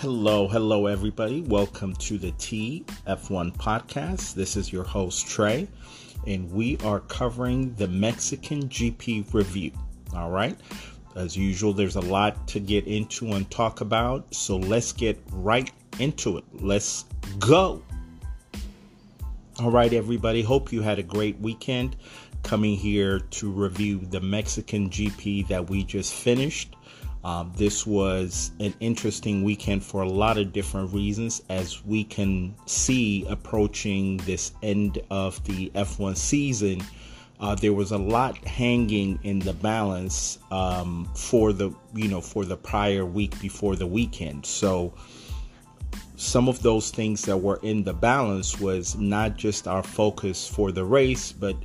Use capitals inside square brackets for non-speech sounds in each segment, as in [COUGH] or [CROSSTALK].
Hello, hello, everybody. Welcome to the TF1 podcast. This is your host, Trey, and we are covering the Mexican GP review. All right. As usual, there's a lot to get into and talk about, so let's get right into it. Let's go. All right, everybody. Hope you had a great weekend coming here to review the Mexican GP that we just finished. Um, this was an interesting weekend for a lot of different reasons, as we can see approaching this end of the F1 season. Uh, there was a lot hanging in the balance um, for the you know for the prior week before the weekend. So some of those things that were in the balance was not just our focus for the race, but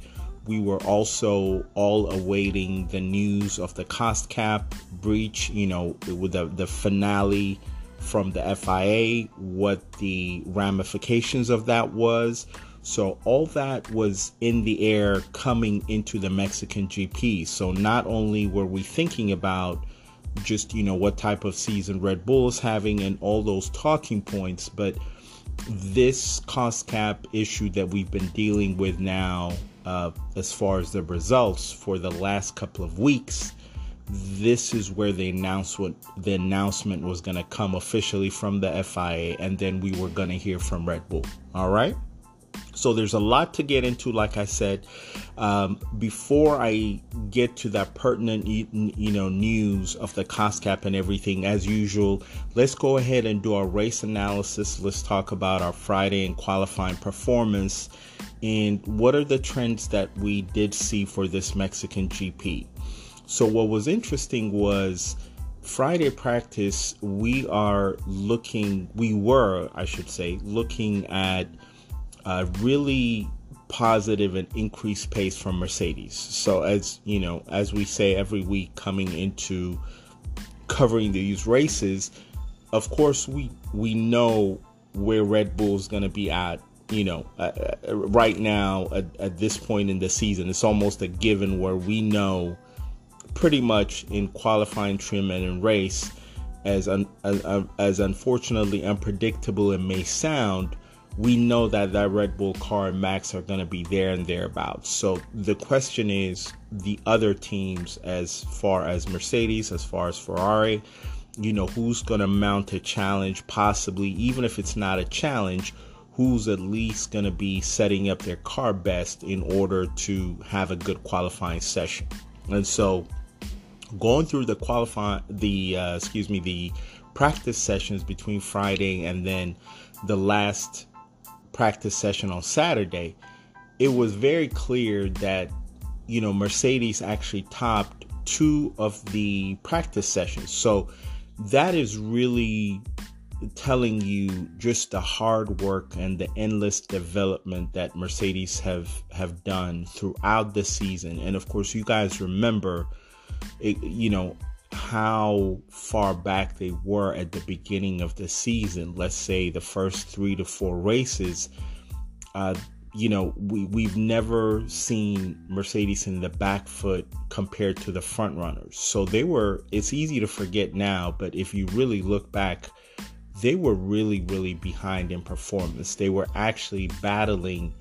we were also all awaiting the news of the cost cap breach, you know, with the, the finale from the FIA, what the ramifications of that was. So, all that was in the air coming into the Mexican GP. So, not only were we thinking about just, you know, what type of season Red Bull is having and all those talking points, but this cost cap issue that we've been dealing with now uh, as far as the results for the last couple of weeks, this is where the announcement the announcement was going to come officially from the FIA, and then we were going to hear from Red Bull. All right. So there's a lot to get into, like I said. Um, before I get to that pertinent, you know, news of the cost cap and everything, as usual, let's go ahead and do our race analysis. Let's talk about our Friday and qualifying performance, and what are the trends that we did see for this Mexican GP. So what was interesting was. Friday practice, we are looking, we were, I should say, looking at uh, really positive and increased pace from Mercedes. So as you know, as we say every week coming into covering these races, of course we we know where Red Bull is going to be at. You know, uh, uh, right now at, at this point in the season, it's almost a given where we know pretty much in qualifying trim and in race, as un, as, as unfortunately unpredictable it may sound, we know that that Red Bull car and Max are going to be there and thereabouts. So the question is the other teams, as far as Mercedes, as far as Ferrari, you know, who's going to mount a challenge, possibly, even if it's not a challenge, who's at least going to be setting up their car best in order to have a good qualifying session. And so going through the qualifying, the, uh, excuse me, the practice sessions between Friday and then the last practice session on Saturday, it was very clear that, you know, Mercedes actually topped two of the practice sessions. So that is really telling you just the hard work and the endless development that Mercedes have have done throughout the season. And of course, you guys remember, it, you know, how far back they were at the beginning of the season. Let's say the first three to four races. Uh, you know, we, we've never seen Mercedes in the back foot compared to the front runners. So they were, it's easy to forget now, but if you really look back, they were really, really behind in performance. They were actually battling,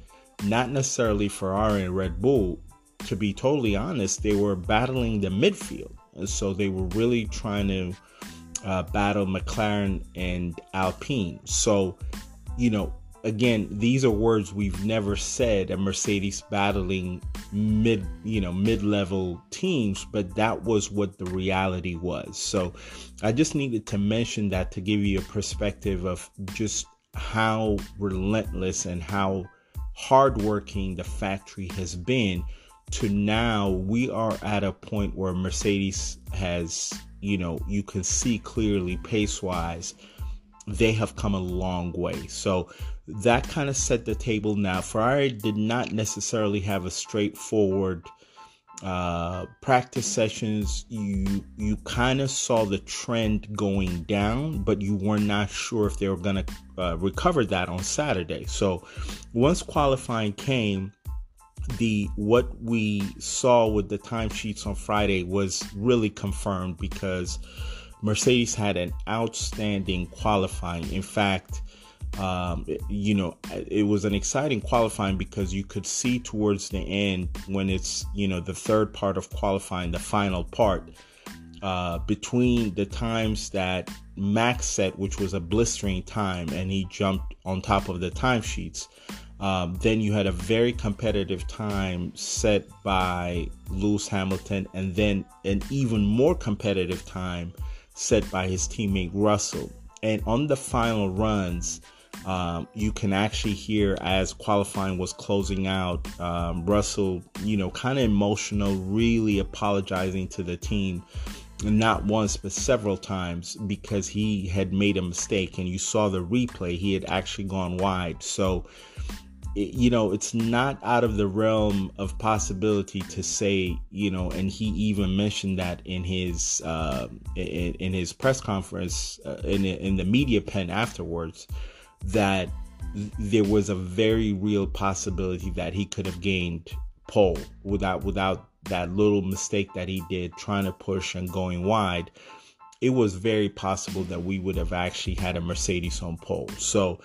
not necessarily Ferrari and Red Bull. To be totally honest, they were battling the midfield. And so they were really trying to uh, battle McLaren and Alpine. So, you know, again, these are words we've never said a Mercedes battling mid, you know, mid-level teams, but that was what the reality was. So, I just needed to mention that to give you a perspective of just how relentless and how hardworking the factory has been to now we are at a point where Mercedes has, you know, you can see clearly pace wise, they have come a long way. So that kind of set the table now. Ferrari did not necessarily have a straightforward uh, practice sessions. You you kind of saw the trend going down, but you were not sure if they were going to uh, recover that on Saturday. So once qualifying came, the what we saw with the timesheets on Friday was really confirmed because Mercedes had an outstanding qualifying. In fact, um, you know, it was an exciting qualifying because you could see towards the end when it's, you know, the third part of qualifying, the final part, uh, between the times that Max set, which was a blistering time, and he jumped on top of the timesheets. Um, then you had a very competitive time set by Lewis Hamilton, and then an even more competitive time set by his teammate Russell. And on the final runs, um, you can actually hear as qualifying was closing out, um, Russell, you know, kind of emotional, really apologizing to the team, not once but several times because he had made a mistake. And you saw the replay; he had actually gone wide. So you know, it's not out of the realm of possibility to say, you know, and he even mentioned that in his uh, in, in, his press conference uh, in in the media pen afterwards, that there was a very real possibility that he could have gained pole without without that little mistake that he did trying to push and going wide. It was very possible that we would have actually had a Mercedes on pole. So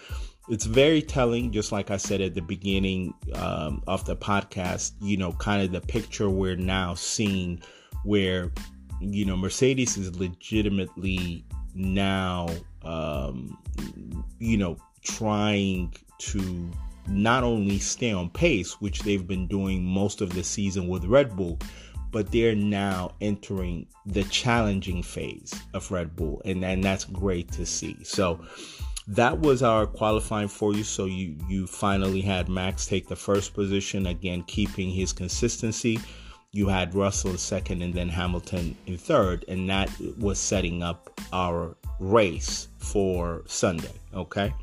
it's very telling, just like I said at the beginning um, of the podcast, you know, kind of the picture we're now seeing where, you know, Mercedes is legitimately now, um, you know, trying to not only stay on pace, which they've been doing most of the season with Red Bull, but they're now entering the challenging phase of Red Bull, and, and that's great to see. So, that was our qualifying for you. So you you finally had Max take the first position again, keeping his consistency. You had Russell second, and then Hamilton in third, and that was setting up our race for Sunday. Okay.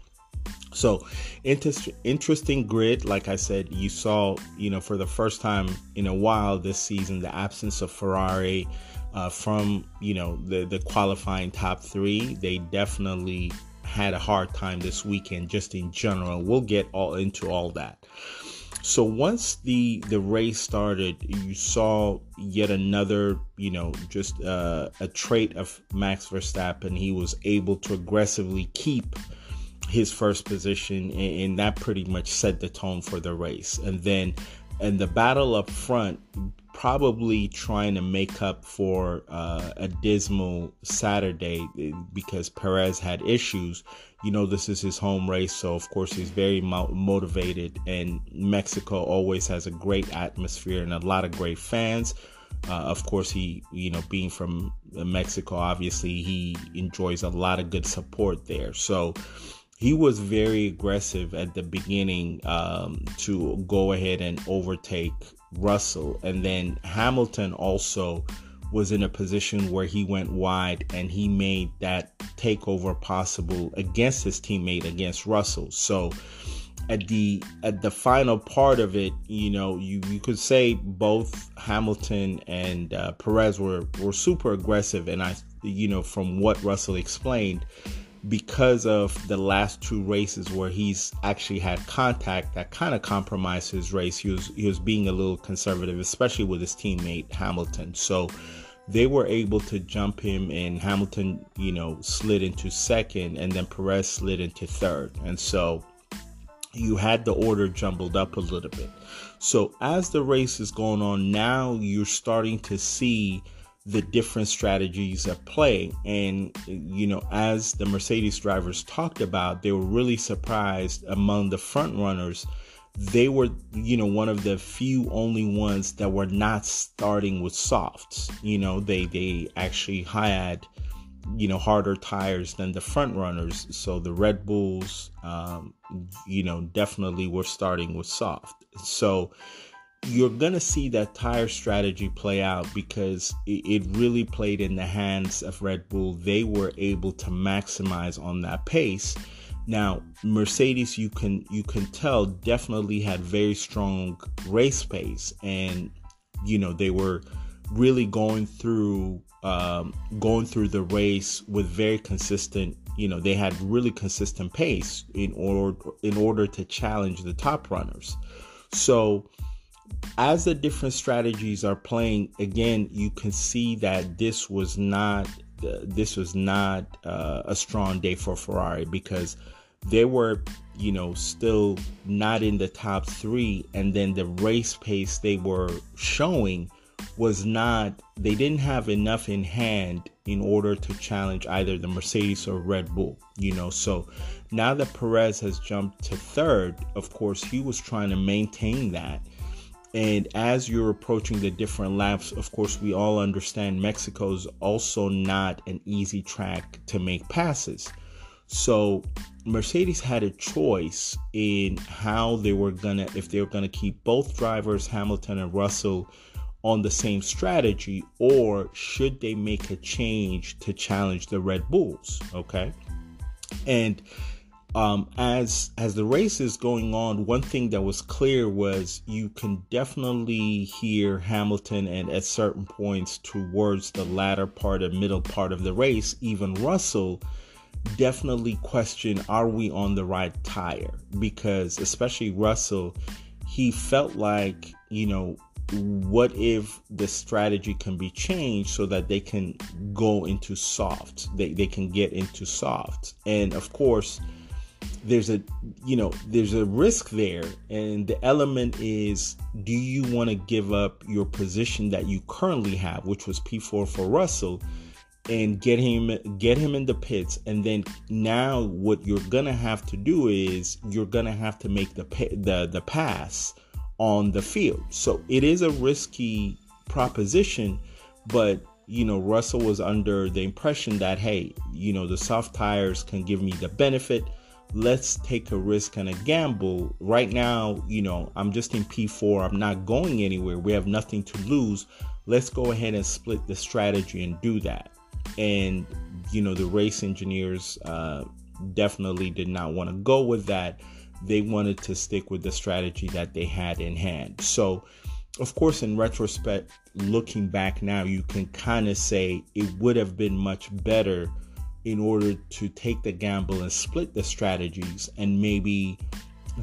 So, inter- interesting grid. Like I said, you saw, you know, for the first time in a while this season, the absence of Ferrari uh, from, you know, the the qualifying top three. They definitely had a hard time this weekend just in general. We'll get all into all that. So once the the race started, you saw yet another, you know, just uh, a trait of Max Verstappen. He was able to aggressively keep his first position, and, and that pretty much set the tone for the race. And then, and the battle up front probably trying to make up for uh, a dismal Saturday eh, because Perez had issues. You know, this is his home race, so of course he's very mo- motivated. And Mexico always has a great atmosphere and a lot of great fans. Uh, of course, he, you know, being from Mexico, obviously he enjoys a lot of good support there. So he was very aggressive at the beginning um, to go ahead and overtake Russell. And then Hamilton also was in a position where he went wide and he made that takeover possible against his teammate against Russell. So at the at the final part of it, you know, you, you could say both Hamilton and uh, Perez were were super aggressive, and I, you know, from what Russell explained, because of the last two races where he's actually had contact that kind of compromised his race. He was he was being a little conservative, especially with his teammate Hamilton. So they were able to jump him and Hamilton, you know, slid into second and then Perez slid into third. And so you had the order jumbled up a little bit. So as the race is going on now, you're starting to see the different strategies at play. And, you know, as the Mercedes drivers talked about, they were really surprised among the front runners. They were, you know, one of the few only ones that were not starting with softs. You know, they they actually had, you know, harder tires than the front runners. So the Red Bulls, um, you know, definitely were starting with soft. So you're going to see that tire strategy play out because it, really played in the hands of Red Bull. They were able to maximize on that pace. Now, Mercedes, you can you can tell definitely had very strong race pace, and you know they were really going through um, going through the race with very consistent. You know they had really consistent pace in order in order to challenge the top runners. So as the different strategies are playing, again, you can see that this was not uh, this was not uh, a strong day for Ferrari because they were, you know, still not in the top three, and then the race pace they were showing was not. They didn't have enough in hand in order to challenge either the Mercedes or Red Bull. You know, so now that Perez has jumped to third, of course, he was trying to maintain that and as you're approaching the different laps, of course, we all understand Mexico is also not an easy track to make passes. So Mercedes had a choice in how they were gonna, if they were gonna keep both drivers, Hamilton and Russell, on the same strategy, or should they make a change to challenge the Red Bulls? Okay. And um, as as the race is going on, one thing that was clear was you can definitely hear Hamilton, and at certain points towards the latter part and middle part of the race, even Russell definitely question: Are we on the right tire? Because especially Russell, he felt like you know what if the strategy can be changed so that they can go into soft they, they can get into soft and of course there's a you know there's a risk there. And the element is do you want to give up your position that you currently have which was P4 for Russell and get him get him in the pits? And then now what you're gonna have to do is you're gonna have to make the the the pass on the field. So it is a risky proposition but you know Russell was under the impression that hey you know the soft tires can give me the benefit let's take a risk and a gamble. Right now, you know, I'm just in P4, I'm not going anywhere. We have nothing to lose. Let's go ahead and split the strategy and do that. And, you know, the race engineers uh, definitely did not want to go with that. They wanted to stick with the strategy that they had in hand. So, of course, in retrospect, looking back now, you can kind of say it would have been much better in order to take the gamble and split the strategies and maybe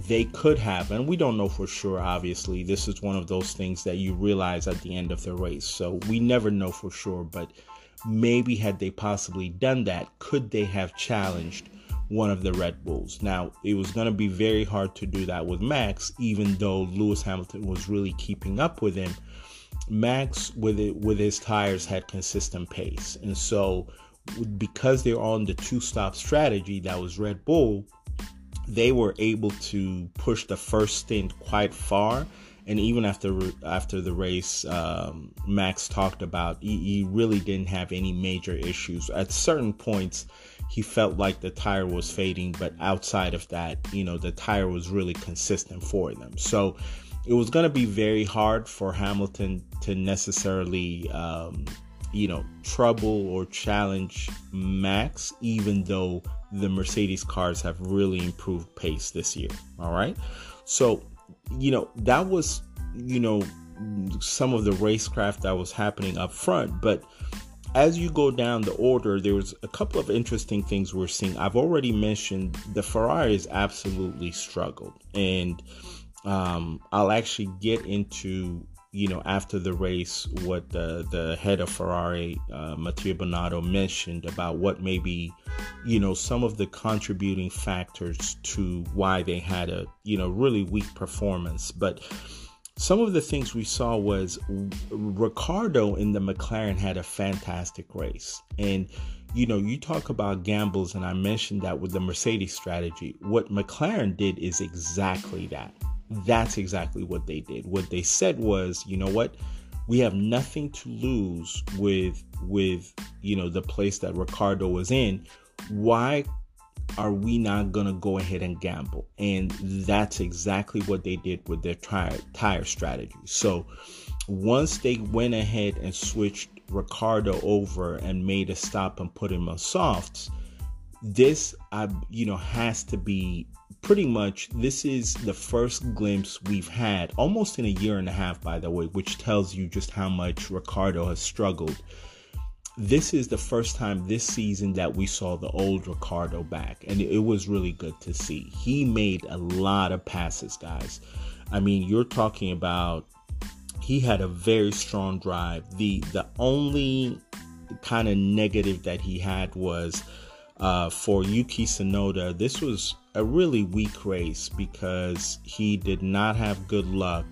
they could have and we don't know for sure obviously. This is one of those things that you realize at the end of the race so we never know for sure but maybe had they possibly done that could they have challenged one of the red bulls? Now it was going to be very hard to do that with max even though lewis hamilton was really keeping up with him. Max with it with his tires had consistent pace and so because they're on the two stop strategy that was Red Bull, they were able to push the first stint quite far. And even after after the race, um, Max talked about he, he really didn't have any major issues. At certain points, he felt like the tire was fading, but outside of that, you know, the tire was really consistent for them. So it was going to be very hard for Hamilton to necessarily um, you know, trouble or challenge Max, even though the Mercedes cars have really improved pace this year. All right. So, you know, that was, you know, some of the racecraft that was happening up front. But as you go down the order, there was a couple of interesting things we're seeing. I've already mentioned the Ferraris absolutely struggled. And um, I'll actually get into you know, after the race, what the, the head of Ferrari, uh, Matteo Binotto, mentioned about what maybe, you know, some of the contributing factors to why they had a, you know, really weak performance. But some of the things we saw was Ricciardo in the McLaren had a fantastic race. And, you know, you talk about gambles, and I mentioned that with the Mercedes strategy. What McLaren did is exactly that that's exactly what they did. What they said was, you know what? We have nothing to lose with with you know the place that Ricciardo was in. Why are we not going to go ahead and gamble? And that's exactly what they did with their tire, tire strategy. So once they went ahead and switched Ricciardo over and made a stop and put him on softs, this I you know has to be pretty much this is the first glimpse we've had almost in a year and a half by the way which tells you just how much ricciardo has struggled. This is the first time this season that we saw the old ricciardo back and it was really good to see. He made a lot of passes guys. I mean you're talking about he had a very strong drive. The the only kind of negative that he had was uh, for Yuki Tsunoda, this was a really weak race because he did not have good luck.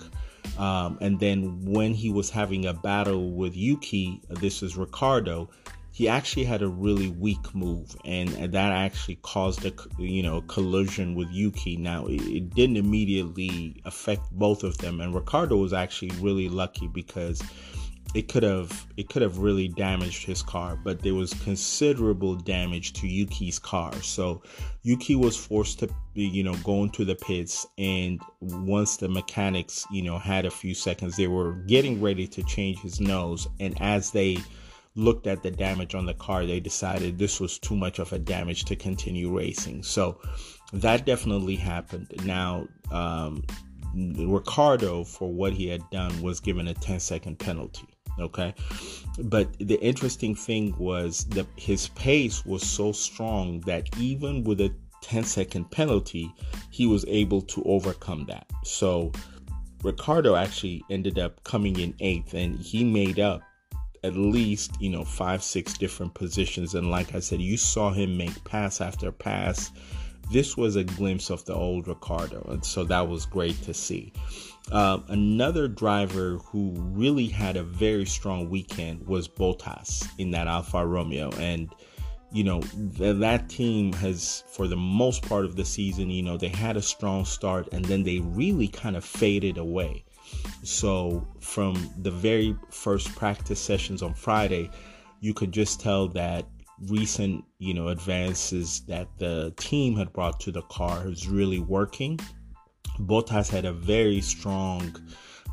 Um, and then when he was having a battle with Yuki, this is Ricciardo, he actually had a really weak move, and, that actually caused a you know collision with Yuki. Now it, it didn't immediately affect both of them, and Ricciardo was actually really lucky because it could have it could have really damaged his car but there was considerable damage to Yuki's car. So Yuki was forced to you know go into the pits and once the mechanics you know had a few seconds they were getting ready to change his nose and as they looked at the damage on the car they decided this was too much of a damage to continue racing. So that definitely happened. Now um, Ricciardo, for what he had done, was given a 10 second penalty. Okay. But the interesting thing was that his pace was so strong that even with a 10 second penalty, he was able to overcome that. So ricciardo actually ended up coming in eighth and he made up at least, you know, five, six different positions. And like I said, you saw him make pass after pass. This was a glimpse of the old ricciardo And so that was great to see. Um, another driver who really had a very strong weekend was Bottas in that Alfa Romeo. And, you know, th- that team has, for the most part of the season, you know, they had a strong start and then they really kind of faded away. So, from the very first practice sessions on Friday, you could just tell that recent, you know, advances that the team had brought to the car is really working Bottas had a very strong.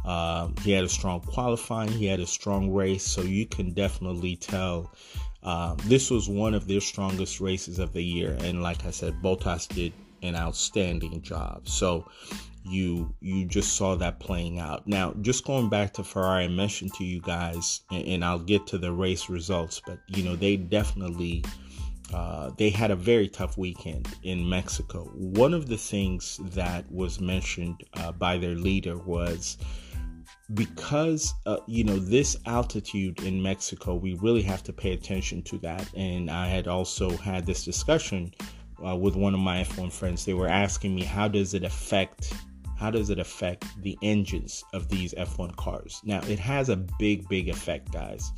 Uh, he had a strong qualifying. He had a strong race, so you can definitely tell uh, this was one of their strongest races of the year. And like I said, Bottas did an outstanding job. So you you just saw that playing out. Now, just going back to Ferrari, I mentioned to you guys, and, and I'll get to the race results, but you know they definitely uh, they had a very tough weekend in Mexico. One of the things that was mentioned uh, by their leader was because uh, you know this altitude in Mexico, we really have to pay attention to that. And I had also had this discussion uh, with one of my F1 friends. They were asking me how does it affect how does it affect the engines of these F1 cars? Now it has a big, big effect, guys.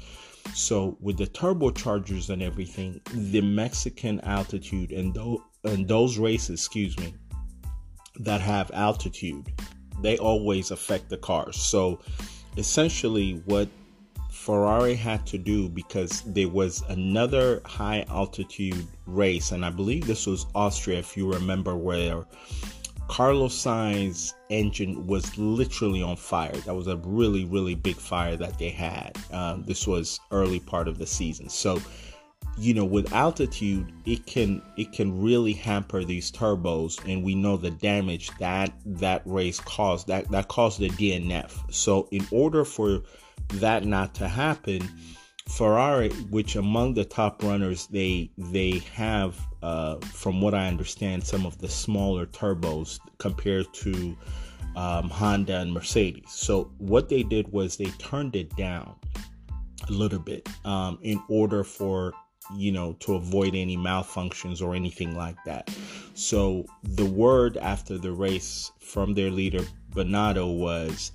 So with the turbochargers and everything, the Mexican altitude and those and those races, excuse me, that have altitude, they always affect the cars. So essentially what Ferrari had to do because there was another high altitude race, and I believe this was Austria, if you remember, where Carlos Sainz engine was literally on fire. That was a really, really big fire that they had. Um, this was early part of the season. So, you know, with altitude, it can it can really hamper these turbos, and we know the damage that that race caused. That that caused the DNF. So, in order for that not to happen, Ferrari, which among the top runners, they they have, uh, from what I understand, some of the smaller turbos compared to um, Honda and Mercedes. So what they did was they turned it down a little bit um, in order for you know to avoid any malfunctions or anything like that. So the word after the race from their leader Binotto was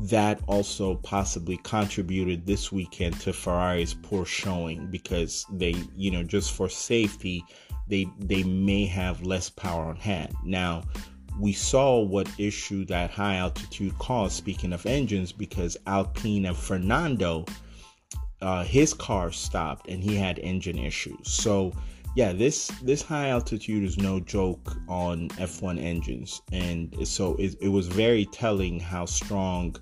that also possibly contributed this weekend to Ferrari's poor showing because they, you know, just for safety, they they may have less power on hand. Now, we saw what issue that high altitude caused. Speaking of engines, because Alpine and Fernando, uh, his car stopped and he had engine issues. So yeah, this this high altitude is no joke on F1 engines, and so it, it was very telling how strong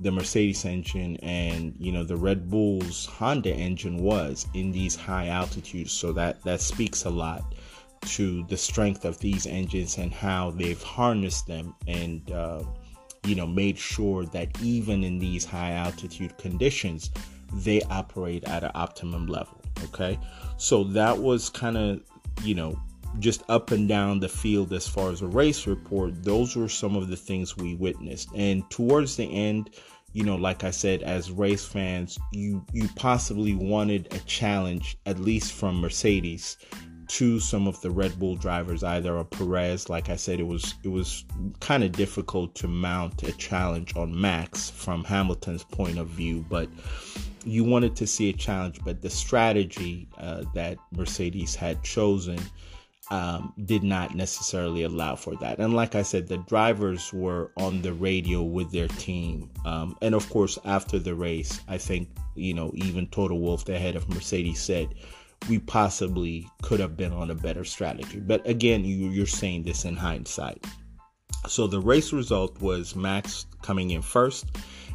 the Mercedes engine and you know the Red Bull's Honda engine was in these high altitudes. So that that speaks a lot to the strength of these engines and how they've harnessed them and uh, you know made sure that even in these high altitude conditions they operate at an optimum level. Okay, so that was kind of, you know, just up and down the field as far as a race report. Those were some of the things we witnessed. And towards the end, you know, like I said, as race fans, you you possibly wanted a challenge, at least from Mercedes, to some of the Red Bull drivers, either a Perez. Like I said, it was it was kind of difficult to mount a challenge on Max from Hamilton's point of view, but you wanted to see a challenge. But the strategy uh, that Mercedes had chosen um, did not necessarily allow for that. And like I said, the drivers were on the radio with their team, um, and of course, after the race, I think you know even Toto Wolff, the head of Mercedes, said we possibly could have been on a better strategy. But again, you, are saying this in hindsight. So the race result was Max coming in first,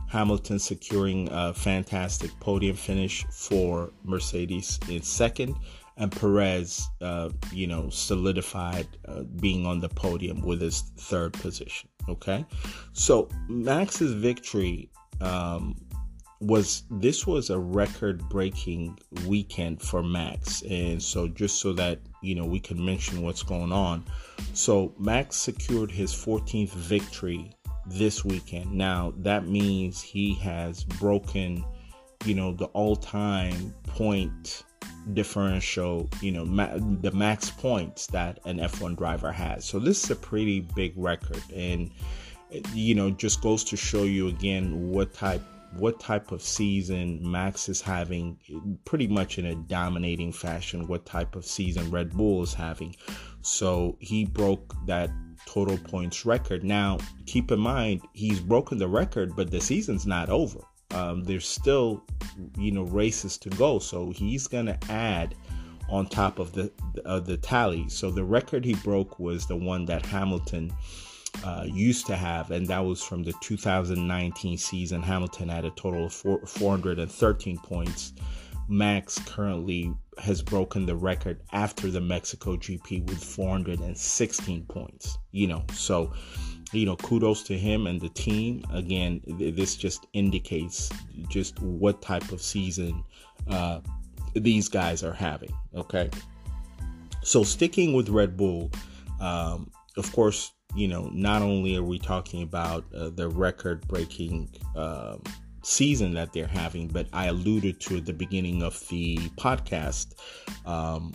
Hamilton securing a fantastic podium finish for Mercedes in second, and Perez, uh, you know, solidified uh, being on the podium with his third position. Okay, so Max's victory um, was this was a record breaking weekend for Max. And so just so that, you know, we can mention what's going on. So Max secured his 14th victory this weekend. Now that means he has broken, you know, the all-time point differential, you know, ma- the max points that an F1 driver has. So this is a pretty big record and you know, just goes to show you again what type what type of season Max is having, pretty much in a dominating fashion, what type of season Red Bull is having. So he broke that total points record. Now, keep in mind, he's broken the record, but the season's not over. Um, there's still, you know, races to go. So he's going to add on top of the, uh, the tally. So the record he broke was the one that Hamilton uh, used to have, and that was from the 2019 season. Hamilton had a total of four, 413 points. Max currently has broken the record after the Mexico GP with 416 points. You know, so you know, kudos to him and the team. Again, this just indicates just what type of season uh, these guys are having. Okay, so sticking with Red Bull, um, of course, you know, not only are we talking about uh, the record breaking um, season that they're having, but I alluded to at the beginning of the podcast. Um,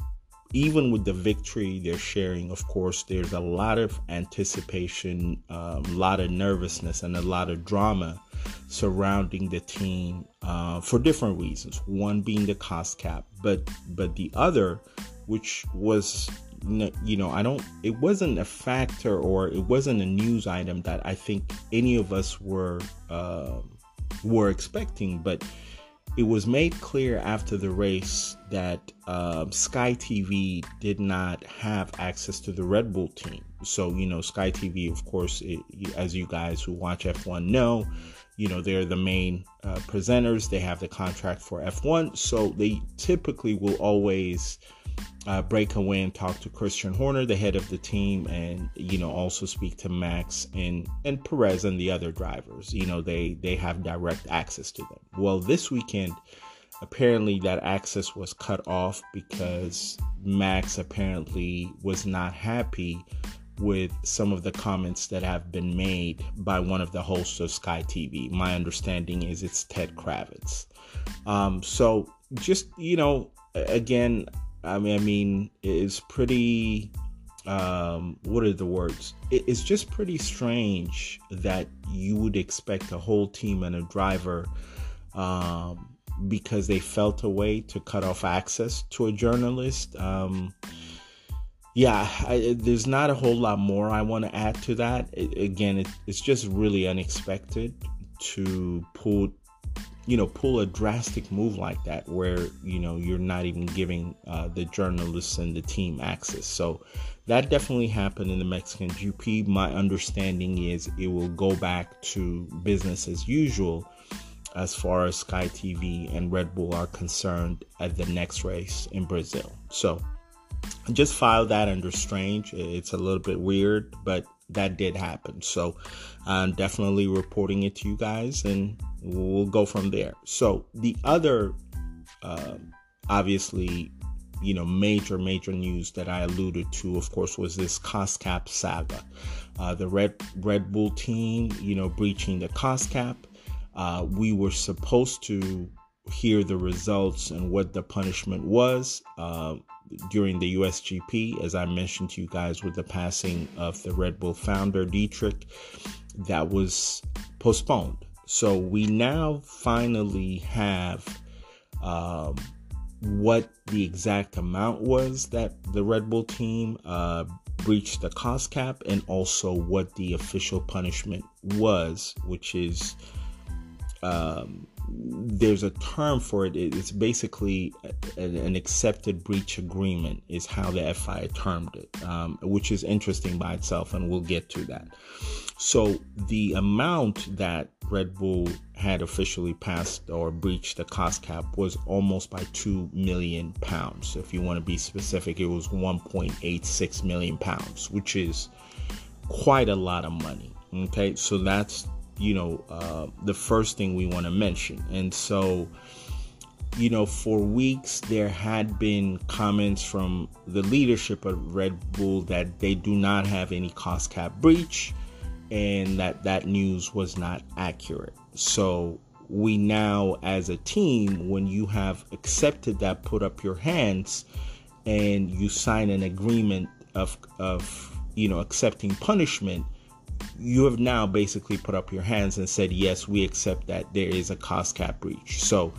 even with the victory they're sharing, of course, there's a lot of anticipation, a um, lot of nervousness, and a lot of drama surrounding the team uh, for different reasons. One being the cost cap, but but the other, which was you know, I don't, it wasn't a factor or it wasn't a news item that I think any of us were, uh, were expecting, but it was made clear after the race that uh, Sky TV did not have access to the Red Bull team. So, you know, Sky TV, of course, it, as you guys who watch F1 know, you know, they're the main uh, presenters. They have the contract for F1. So they typically will always uh, break away and talk to Christian Horner, the head of the team, and you know also speak to Max and and Perez and the other drivers. You know they they have direct access to them. Well, this weekend, apparently that access was cut off because Max apparently was not happy with some of the comments that have been made by one of the hosts of Sky TV. My understanding is it's Ted Kravitz. Um, so just you know, again, I mean, I mean, it's pretty. Um, what are the words? it's just pretty strange that you would expect a whole team and a driver, um, because they felt a way to cut off access to a journalist. Um, yeah, I, there's not a whole lot more I want to add to that. It, again, it, it's just really unexpected to put you know pull a drastic move like that where you know you're not even giving uh, the journalists and the team access. So that definitely happened in the mexican gp my understanding is it will go back to business as usual as far as sky tv and red bull are concerned at the next race in brazil. So just file that under strange. It's a little bit weird but that did happen so i'm definitely reporting it to you guys and we'll go from there. So the other, uh, obviously, you know, major major news that I alluded to, of course, was this cost cap saga. Uh, the Red Red Bull team, you know, breaching the cost cap. Uh, we were supposed to hear the results and what the punishment was uh, during the USGP, as I mentioned to you guys with the passing of the Red Bull founder Dietrich, that was postponed. So we now finally have um, what the exact amount was that the Red Bull team uh, breached the cost cap and also what the official punishment was, which is um, there's a term for it. It's basically an accepted breach agreement, is how the FIA termed it, um, which is interesting by itself, and we'll get to that. So, the amount that Red Bull had officially passed or breached the cost cap was almost by 2 million pounds. If you want to be specific, it was 1.86 million pounds, which is quite a lot of money. Okay, so that's you know uh, the first thing we want to mention. And so you know for weeks there had been comments from the leadership of red bull that they do not have any cost cap breach and that that news was not accurate. So we now as a team when you have accepted that put up your hands and you sign an agreement of of you know accepting punishment you have now basically put up your hands and said, yes, we accept that there is a cost cap breach. So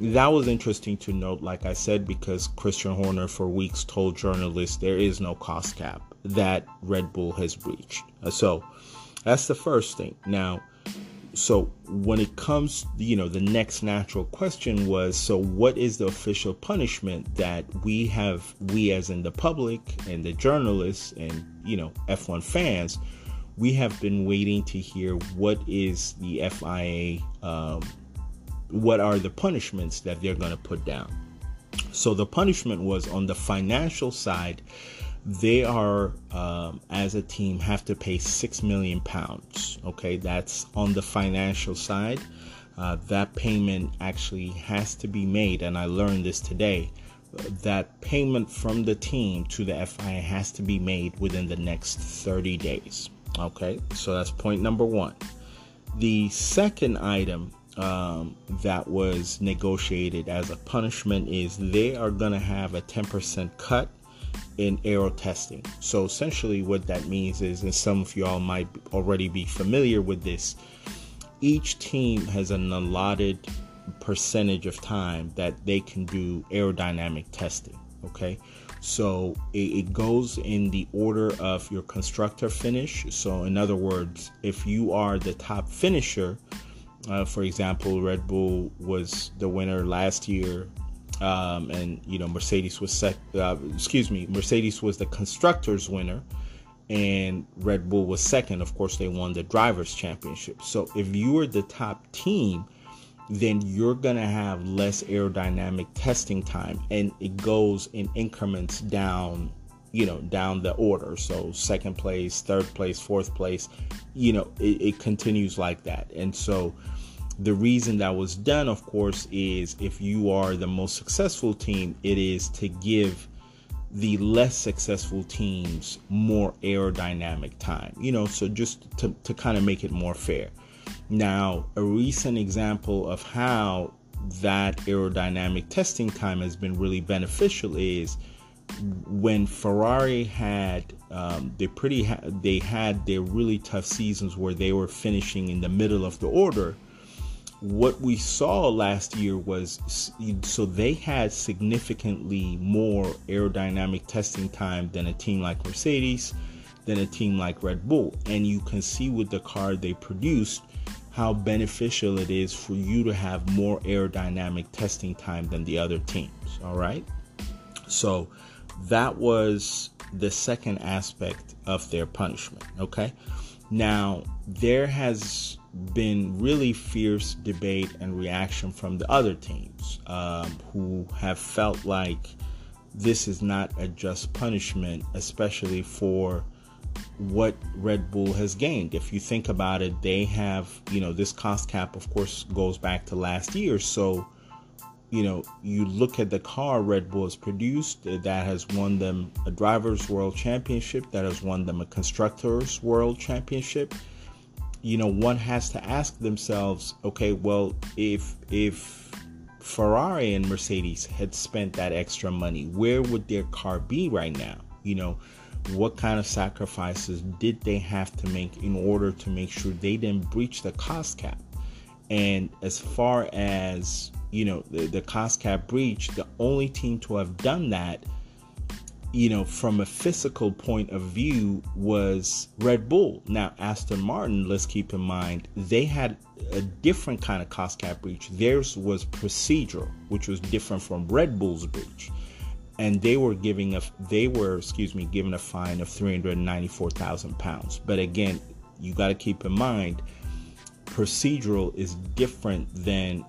that was interesting to note, like I said, because Christian Horner for weeks told journalists there is no cost cap that Red Bull has breached. Uh, so that's the first thing. Now, so when it comes, you know, the next natural question was so what is the official punishment that we have, we as in the public and the journalists and, you know, F1 fans we have been waiting to hear what is the FIA, um, what are the punishments that they're going to put down. So the punishment was on the financial side. They are, um, as a team, have to pay six million pounds. Okay, that's on the financial side. Uh, that payment actually has to be made, and I learned this today. That payment from the team to the FIA has to be made within the next 30 days. Okay, so that's point number one. The second item um, that was negotiated as a punishment is they are going to have a 10% cut in aero testing. So essentially, what that means is, and some of y'all might already be familiar with this, each team has an allotted percentage of time that they can do aerodynamic testing. Okay, so it, it, goes in the order of your constructor finish. So, in other words, if you are the top finisher, uh, for example, Red Bull was the winner last year, um, and you know Mercedes was sec- uh, excuse me, Mercedes was the constructors winner, and Red Bull was second. Of course, they won the drivers' championship. So, if you are the top team then you're going to have less aerodynamic testing time and it goes in increments down you know down the order. So second place third place fourth place you know it, it, continues like that. And so the reason that was done of course is if you are the most successful team it is to give the less successful teams more aerodynamic time you know so just to, to kind of make it more fair now, a recent example of how that aerodynamic testing time has been really beneficial is when Ferrari had um, they pretty ha- they had their really tough seasons where they were finishing in the middle of the order. What we saw last year was so they had significantly more aerodynamic testing time than a team like Mercedes, than a team like Red Bull, and you can see with the car they produced how beneficial it is for you to have more aerodynamic testing time than the other teams. All right. So that was the second aspect of their punishment. Okay. Now, there has been really fierce debate and reaction from the other teams um, who have felt like this is not a just punishment, especially for what Red Bull has gained. If you think about it, they have, you know, this cost cap, of course, goes back to last year. So, you know, you look at the car Red Bull has produced uh, that has won them a Drivers' World Championship, that has won them a Constructors' World Championship. you know, one has to ask themselves, okay, well, if if Ferrari and Mercedes had spent that extra money, where would their car be right now? You know, what kind of sacrifices did they have to make in order to make sure they didn't breach the cost cap? And as far as you know, the, the cost cap breach, the only team to have done that, you know, from a physical point of view was Red Bull. Now, Aston Martin, let's keep in mind, they had a different kind of cost cap breach. Theirs was procedural, which was different from Red Bull's breach and they were giving a they were excuse me given a fine of 394,000 pounds. But again you got to keep in mind procedural is different than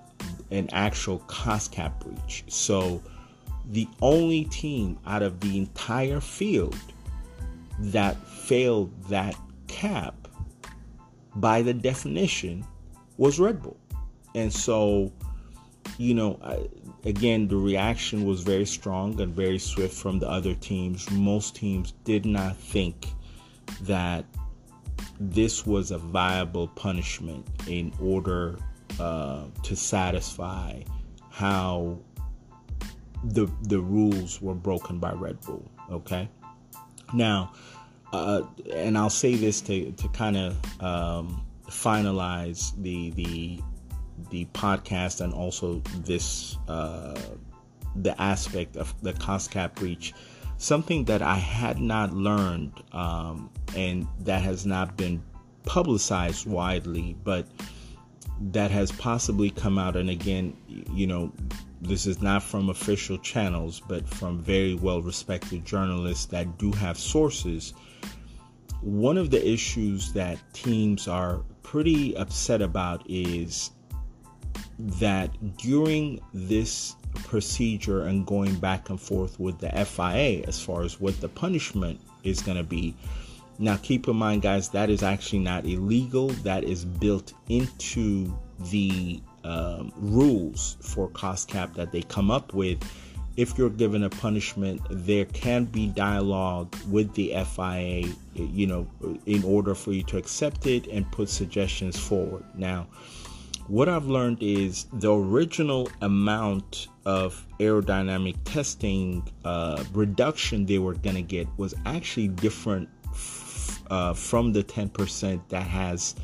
an actual cost cap breach. So the only team out of the entire field that failed that cap by the definition was Red Bull. And so you know again, the reaction was very strong and very swift from the other teams. Most teams did not think that this was a viable punishment in order uh, to satisfy how the the rules were broken by Red Bull. Okay, now, uh, and I'll say this to to kind of um, finalize the the the podcast and also this uh, the aspect of the cost cap breach something that i had not learned um, and that has not been publicized widely but that has possibly come out. And again you know this is not from official channels but from very well respected journalists that do have sources. One of the issues that teams are pretty upset about is that during this procedure and going back and forth with the FIA as far as what the punishment is going to be. Now, keep in mind, guys, that is actually not illegal. That is built into the um, rules for cost cap that they come up with. If you're given a punishment, there can be dialogue with the FIA, you know, in order for you to accept it and put suggestions forward. Now, what I've learned is the original amount of aerodynamic testing uh, reduction they were going to get was actually different f- uh, from the 10% that has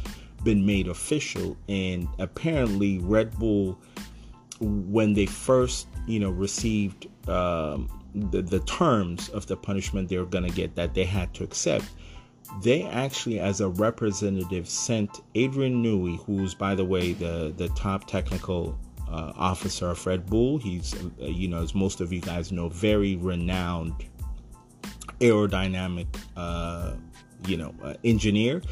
been made official. And apparently, Red Bull, when they first, you know, received um, the, the terms of the punishment they were going to get that they had to accept, they actually, as a representative, sent Adrian Newey, who's, by the way, the, the top technical uh, officer of Red Bull. He's, uh, you know, as most of you guys know, very renowned aerodynamic, uh, you know, uh, engineer.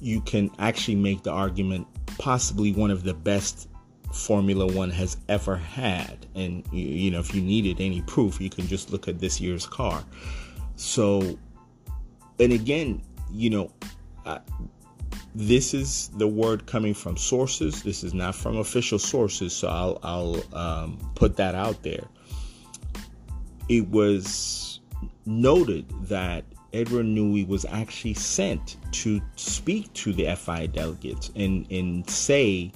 You can actually make the argument possibly one of the best Formula One has ever had. And, you, you know, if you needed any proof, you can just look at this year's car. So, and again, you know, this is the word coming from sources. This is not from official sources, so I'll, I'll um, put that out there. It was noted that Edward Newey was actually sent to speak to the FI delegates and, and say,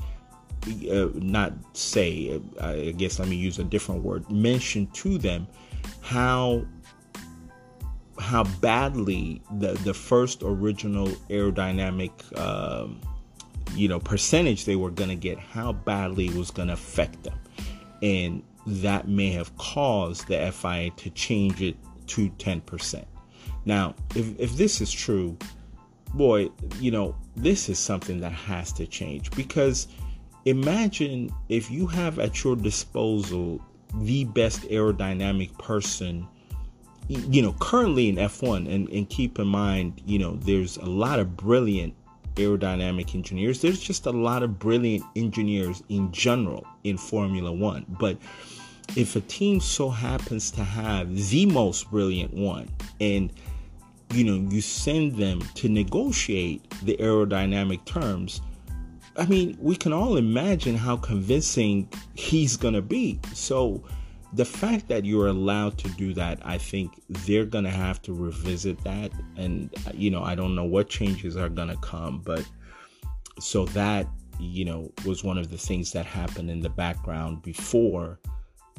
uh, not say, uh, I guess let me use a different word, mention to them how how badly the the first original aerodynamic um, you know percentage they were going to get how badly it was going to affect them and that may have caused the FIA to change it to 10%. Now, if, if this is true, boy, you know, this is something that has to change because imagine if you have at your disposal the best aerodynamic person you know, currently in F1, and, and keep in mind, you know, there's a lot of brilliant aerodynamic engineers. There's just a lot of brilliant engineers in general in Formula One. But if a team so happens to have the most brilliant one, and you know, you send them to negotiate the aerodynamic terms, I mean, we can all imagine how convincing he's going to be. So, the fact that you're allowed to do that, I think they're going to have to revisit that. And, you know, I don't know what changes are going to come, but so that you know was one of the things that happened in the background before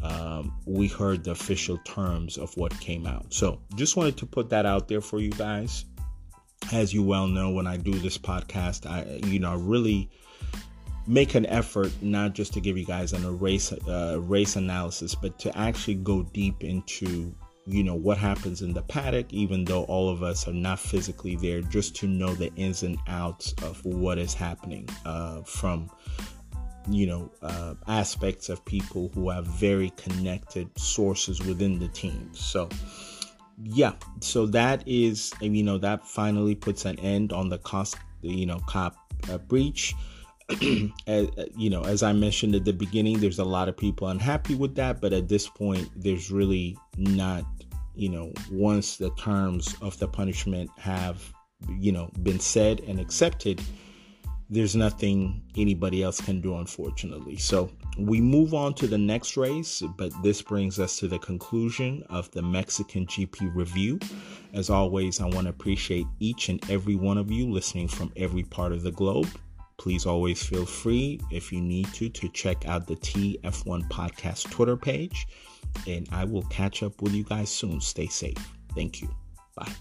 um, we heard the official terms of what came out. So just wanted to put that out there for you guys. As you well know, when I do this podcast, I you know really make an effort not just to give you guys an race uh, race analysis, but to actually go deep into you know what happens in the paddock, even though all of us are not physically there, just to know the ins and outs of what is happening uh, from you know uh, aspects of people who have very connected sources within the team. So yeah, so that is you know that finally puts an end on the cost you know cop uh, breach. [CLEARS THROAT] as, uh, you know, as I mentioned at the beginning, there's a lot of people unhappy with that, but at this point, there's really not, you know, once the terms of the punishment have, you know, been said and accepted, there's nothing anybody else can do, unfortunately. So we move on to the next race, but this brings us to the conclusion of the Mexican GP review. As always, I want to appreciate each and every one of you listening from every part of the globe. Please always feel free, if you need to, to check out the TF1 Podcast Twitter page. And I will catch up with you guys soon. Stay safe. Thank you. Bye.